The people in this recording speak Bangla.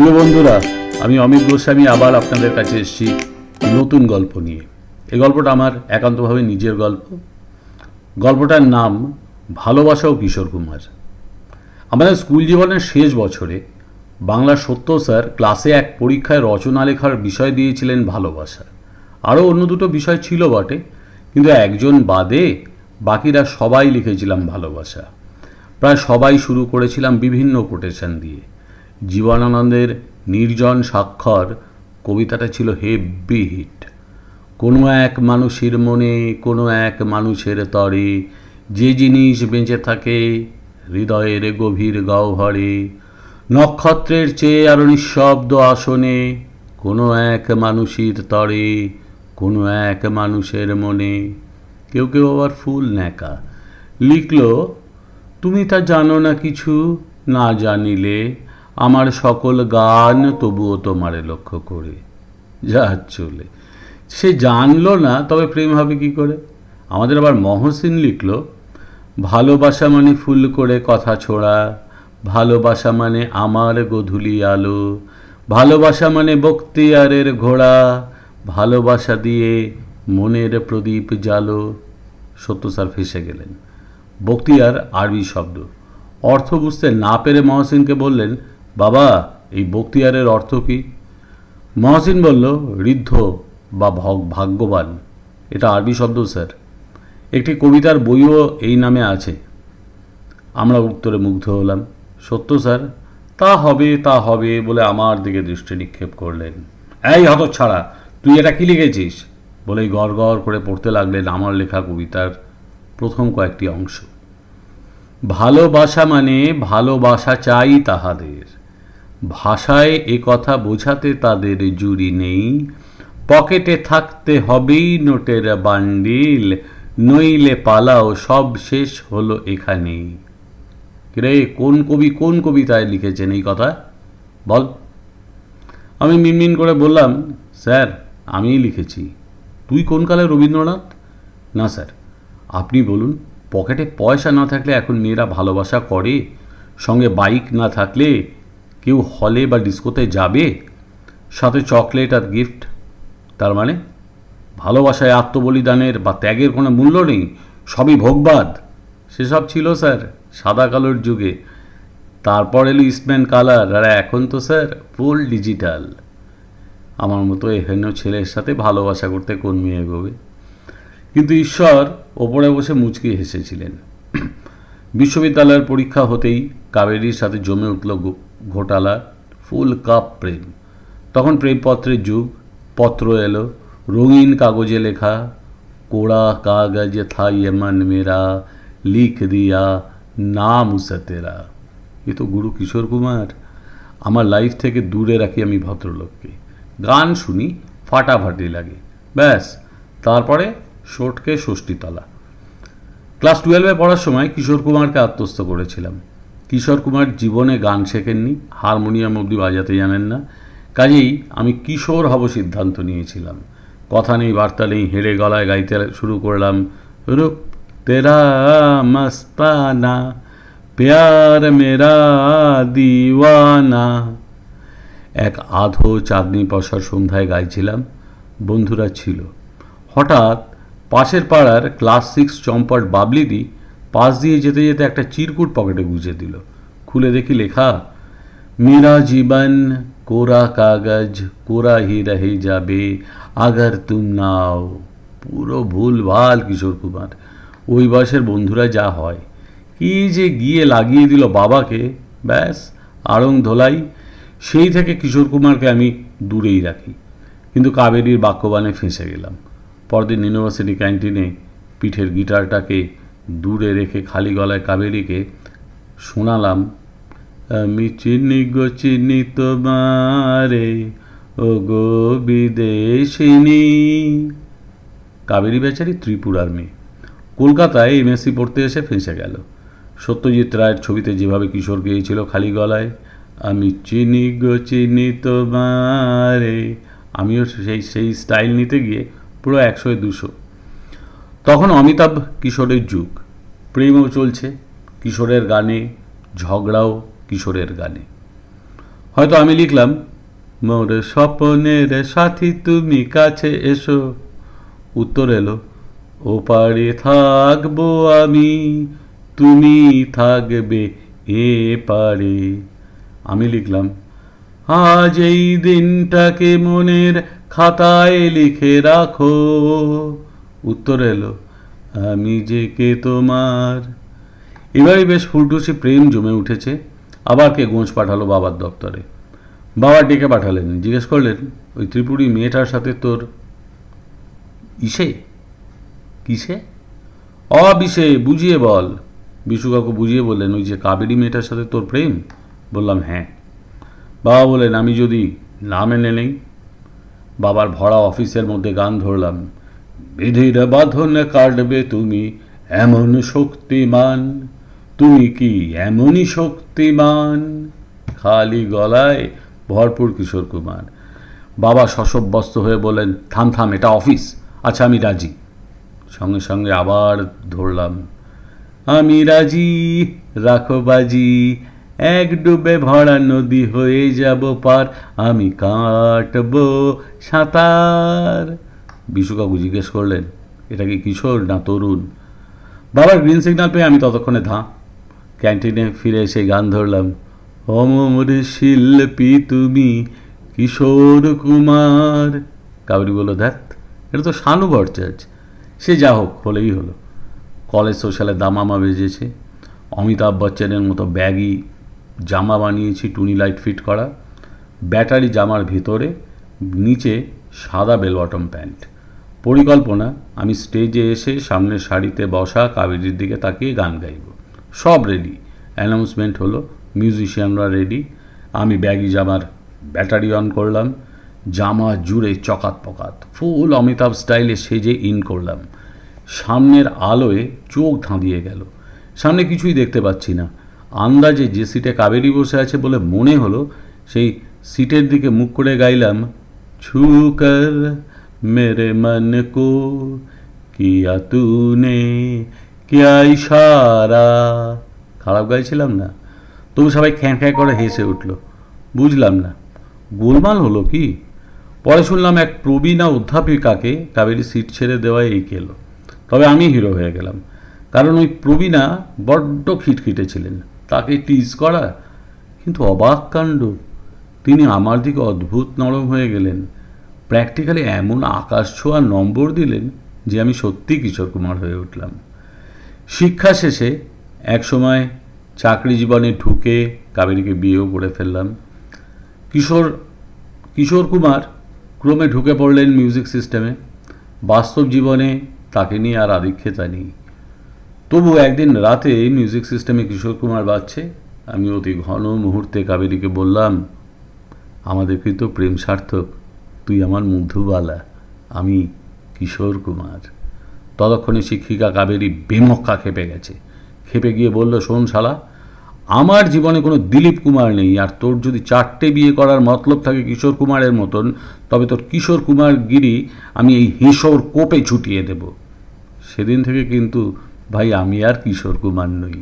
প্রিয় বন্ধুরা, আমি অমিত গোস্বামী আবার আপনাদের কাছে এসেছি নতুন গল্প নিয়ে। এই গল্পটা আমার একান্তভাবে নিজের গল্প। গল্পটার নাম ভালোবাসা ও কিশোর কুমার। আমাদের স্কুল জীবনের শেষ বছরে বাংলা সত্য স্যার ক্লাসে এক পরীক্ষায় রচনা লেখার বিষয় দিয়েছিলেন ভালোবাসা। আরও অন্য দুটো বিষয় ছিল বটে, কিন্তু একজন বাদে বাকিরা সবাই লিখেছিলাম ভালোবাসা। প্রায় সবাই শুরু করেছিলাম বিভিন্ন কোটেশন দিয়ে। জীবনানন্দের নির্জন স্বাক্ষর কবিতাটা ছিল হেব্বি হিট। কোনো এক মানুষের মনে, কোনো এক মানুষের তরে যে জিনিস বেঁচে থাকে হৃদয়ের গভীর গহ্বরে, নক্ষত্রের চেয়ে আরও নিঃশব্দ আসনে কোনো এক মানুষের তরে, কোনো এক মানুষের মনে। কেউ কেউ আবার ফুল ন্যাকা লিখল, তুমি তা জানো না কিছু না জানিলে আমার সকল গান তবুও তোমারে লক্ষ্য করে। যা চলে। সে জানলো না, তবে প্রেম হবে কি করে? আমাদের আবার মহসিন লিখল, ভালোবাসা মানে ফুল করে কথা ছোড়া, ভালোবাসা মানে আমার গধুলি আলো, ভালোবাসা মানে বক্তিয়ারের ঘোড়া, ভালোবাসা দিয়ে মনের প্রদীপ জালো সত্য স্যার ফেসে গেলেন। বক্তিয়ার আরবি শব্দ। অর্থ বুঝতে না পেরে মহসিনকে বললেন বাবা, এই বক্তিয়ারের অর্থ কি? মহাসিন বলল, ঋদ্ধ বা ভগ- ভাগ্যবান। এটা আরবি শব্দ, স্যার। একটি কবিতার বইও এই নামে আছে। আমরা উত্তরে মুগ্ধ হলাম। সত্য, স্যার। তা হবে তা হবে বলে আমার দিকে দৃষ্টি নিক্ষেপ করলেন। এই হতচ্ছাড়া, তুই এটা কি লিখেছিস? বলেই গড় গড় করে পড়তে লাগলেন আমার লেখা কবিতার প্রথম কয়েকটি অংশ। ভালোবাসা মানে ভালোবাসা চাই তাহাদের। ভাষায় এ কথা বোঝাতে তাদের জুড়ি নেই। পকেটে থাকতে হবেই নোটের বান্ডিল, নইলে পালাও, সব শেষ হলো এখানেই। রে কোন কবি, কোন কবিতায় লিখেছেন এই কথা? বল। আমি মিনমিন করে বললাম, স্যার, আমিই লিখেছি। তুই কোন কালে, রবীন্দ্রনাথ? না, স্যার। আপনি বলুন, পকেটে পয়সা না থাকলে এখন মেয়েরা ভালোবাসা করে? সঙ্গে বাইক না থাকলে কেউ হলে বা ডিস্কোতে যাবে? সাথে চকলেট আর গিফট। তার মানে ভালোবাসায় আত্মবলিদানের বা ত্যাগের কোনো মূল্য নেই, সবই ভোগবাদ। সেসব ছিল, স্যার, সাদা কালোর যুগে। তারপর এলো ইস্টম্যান কালার, আর এখন তো, স্যার, ফুল ডিজিটাল। আমার মতো এহেন ছেলের সাথে ভালোবাসা করতে কোন মেয়ে এগোবে? কিন্তু ঈশ্বর ওপরে বসে মুচকি হেসেছিলেন। বিশ্ববিদ্যালয়ের পরীক্ষা হতেই কাবেরীর সাথে জমে উঠল ঘোটালা ফুল কাপ প্রেম। তখন প্রেমপত্রের যুগ, পত্র এলো, রঙিন কাগজে লেখা, কোড়া কাগজ থা ইয়ে মেরা, লিখ দিয়া নাম উসে তেরা। এ তো গুরু কিশোর কুমার। আমার লাইফ থেকে দূরে রাখি আমি ভদ্রলোককে। গান শুনি, ফাটাফাটি লাগে। ব্যাস, তারপরে শোটকে ষষ্ঠীতলা। ক্লাস টুয়েলভে পড়ার সময় কিশোর কুমারকে আত্মস্থ করেছিলাম। কিশোর কুমার জীবনে গান শেখেননি, হারমোনিয়াম অবধি বাজাতে জানেন না। কাজেই আমি কিশোর হব সিদ্ধান্ত নিয়েছিলাম। কথা নেই, বার্তা নেই, হেড়ে গলায় গাইতে শুরু করলাম, রূপ তেরা মস্তানা, প্যার মেরা দিওয়ানা। এক আধো চাঁদনি পশার সন্ধ্যায় গাইছিলাম। বন্ধুরা ছিল। হঠাৎ পাশের পাড়ার ক্লাস সিক্স চম্পট বাবলিদি পাশ দিয়ে যেতে যেতে একটা চিরকুট পকেটে গুজে দিল। খুলে দেখি লেখা, মেরা জীবন কোরা কাগজ, কোরা হি রহে যাবে, আগার তুম নাও। পুরো ভুল ভালো কিশোর কুমার। ওই বয়সের বন্ধুরা যা হয়। কি যে গিয়ে লাগিয়ে দিল বাবাকে, ব্যাস, আড়ং ধোলাই। সেই থেকে কিশোর কুমারকে আমি দূরেই রাখি। কিন্তু কাবেরীর বাক্যবাণে ফেঁসে গেলাম। পরদিন ইউনিভার্সিটি ক্যান্টিনে পিঠের গিটারটাকে দূরে রেখে খালি গলায় কাবেরীকে শোনালাম আমি চিনি গো, চিনি তোমারে, ও গো বিদেশিনী। কাবেরী বেচারি ত্রিপুরার মেয়ে। কলকাতায় এমএসসি পড়তে এসে ফেঁসে গেল। সত্যজিৎ রায়ের ছবিতে যেভাবে কিশোর গেয়েছিল খালি গলায়, আমি চিনি গো, চিনি তোমারে। আমিও সেই সেই স্টাইল নিতে গিয়ে পুরো একশোয় দুশো। তখন অমিতাভ কিশোরের যুগ। প্রেমও চলছে কিশোরের গানে, ঝগড়াও কিশোরের গানে। হয়তো আমি লিখলাম, মোর স্বপনের সাথী তুমি কাছে এসো। উত্তর এলো, ও পারে থাকব আমি, তুমি থাকবে এ পারে আমি লিখলাম, আজ এই দিনটাকে মনের খাতায় লিখে রাখো। উত্তর এলো, আমি যে কে তোমার? এবারে বেশ ফুলটুসি প্রেম জমে উঠেছে। আবার কে গোঁজ পাঠালো বাবার দপ্তরে। বাবা ডেকে পাঠালেন জিজ্ঞেস করলেন, ওই ত্রিপুরী মেয়েটার সাথে তোর ইসে? কিসে? অবিষে বুঝিয়ে বল। বিশু কাকু বুঝিয়ে বললেন, ওই যে কাবেরী মেয়েটার সাথে তোর প্রেম? বললাম হ্যাঁ। বাবা বলেন আমি যদি না মেনে নেই বাবার ভরা অফিসের মধ্যে গান ধরলাম। বিধির বাঁধন কাটবে তুমি এমন শক্তিমান। তুমি কি এমনই শক্তিমান? খালি গলায় ভরপুর কিশোর কুমার। বাবা শশব্যস্ত হয়ে বলেন থাম থাম, এটা অফিস। আচ্ছা আমি রাজি। সঙ্গে সঙ্গে আবার ধরলাম, আমি রাজি, রাখো বাজি। এক ডুবে ভরা নদী হয়ে যাব পার। আমি কাটবো সাঁতার। বিশুকাকু জিজ্ঞেস করলেন, এটা কি কিশোর না তরুণ? বাবার গ্রিন সিগন্যাল পেয়ে আমি ততক্ষণে ধাঁ। ক্যান্টিনে ফিরে এসে গান ধরলাম, অমর শিল্পী তুমি, কিশোর কুমার। কাবরি বলল ধ্যাত এটা তো শানু ভট্টাচার্য সে যা হোক, হলেই হলো। কলেজ সোশ্যালে দামামা বেজেছে। অমিতাভ বচ্চনের মতো ব্যাগি জামা বানিয়েছি টুনি লাইট ফিট করা। ব্যাটারি জামার ভিতরে, নিচে সাদা বেল বটম প্যান্ট। পরিকল্পনা, আমি স্টেজে এসে সামনের শাড়িতে বসা কাবেরির দিকে তাকিয়ে গান গাইব। সব রেডি অ্যানাউন্সমেন্ট হলো মিউজিশিয়ানরা রেডি আমি ব্যাগি জামার ব্যাটারি অন করলাম। জামা জুড়ে চকাত পকাত, ফুল অমিতাভ স্টাইলে সেজে ইন করলাম। সামনের আলোয় চোখ ধাঁধিয়ে গেল। সামনে কিছুই দেখতে পাচ্ছি না। আন্দাজে যে সিটে কাবেরি বসে আছে বলে মনে হলো, সেই সিটের দিকে মুখ করে গাইলাম, ছুকর মেরে মন কো, কিয়া তুনে, কিয়া ইশারা? খারাপ গাইছিলাম না। তবু সবাই খ্যাঁ খ্যাঁ করে হেসে উঠল। বুঝলাম না, গোলমাল হলো কি? পরে শুনলাম এক প্রবীণা অধ্যাপিকাকে কাবেরি সিট ছেড়ে দেওয়ায় এই কেলো তবে আমি হিরো হয়ে গেলাম, কারণ ওই প্রবীণা বড্ড খিটখিটে ছিলেন। তাকে টিজ করা। কিন্তু অবাক কাণ্ড, তিনি আমার দিকে অদ্ভুত নরম হয়ে গেলেন। প্র্যাকটিক্যালি এমন আকাশ ছোঁয়া নম্বর দিলেন যে আমি সত্যি কিশোর কুমার হয়ে উঠলাম। শিক্ষা শেষে একসময় চাকরি জীবনে ঢুকে কাবেরীকে বিয়েও করে ফেললাম। কিশোর কিশোর কুমার ক্রমে ঢুকে পড়লেন মিউজিক সিস্টেমে বাস্তব জীবনে তাকে নিয়ে আর আদিক্ষেতা নেই। তবু একদিন রাতে মিউজিক সিস্টেমে কিশোর কুমার বাজছে। আমি অতি ঘন মুহূর্তে কাবেরীকে বললাম, আমাদের কিন্তু প্রেম সার্থক, তুই আমার মুগ্ধবালা আমি কিশোর কুমার। ততক্ষণে শিক্ষিকা কাবেরী বেমক্কা খেপে গেছে। খেপে গিয়ে বলল, শোন শালা, আমার জীবনে কোনো দিলীপ কুমার নেই, আর তোর যদি চারটে বিয়ে করার মতলব থাকে কিশোর কুমারের মতন, তবে তোর কিশোর কুমার গিরি আমি এই হেঁসর কোপে ছুটিয়ে দেব। সেদিন থেকে কিন্তু ভাই আমি আর কিশোর কুমার নই।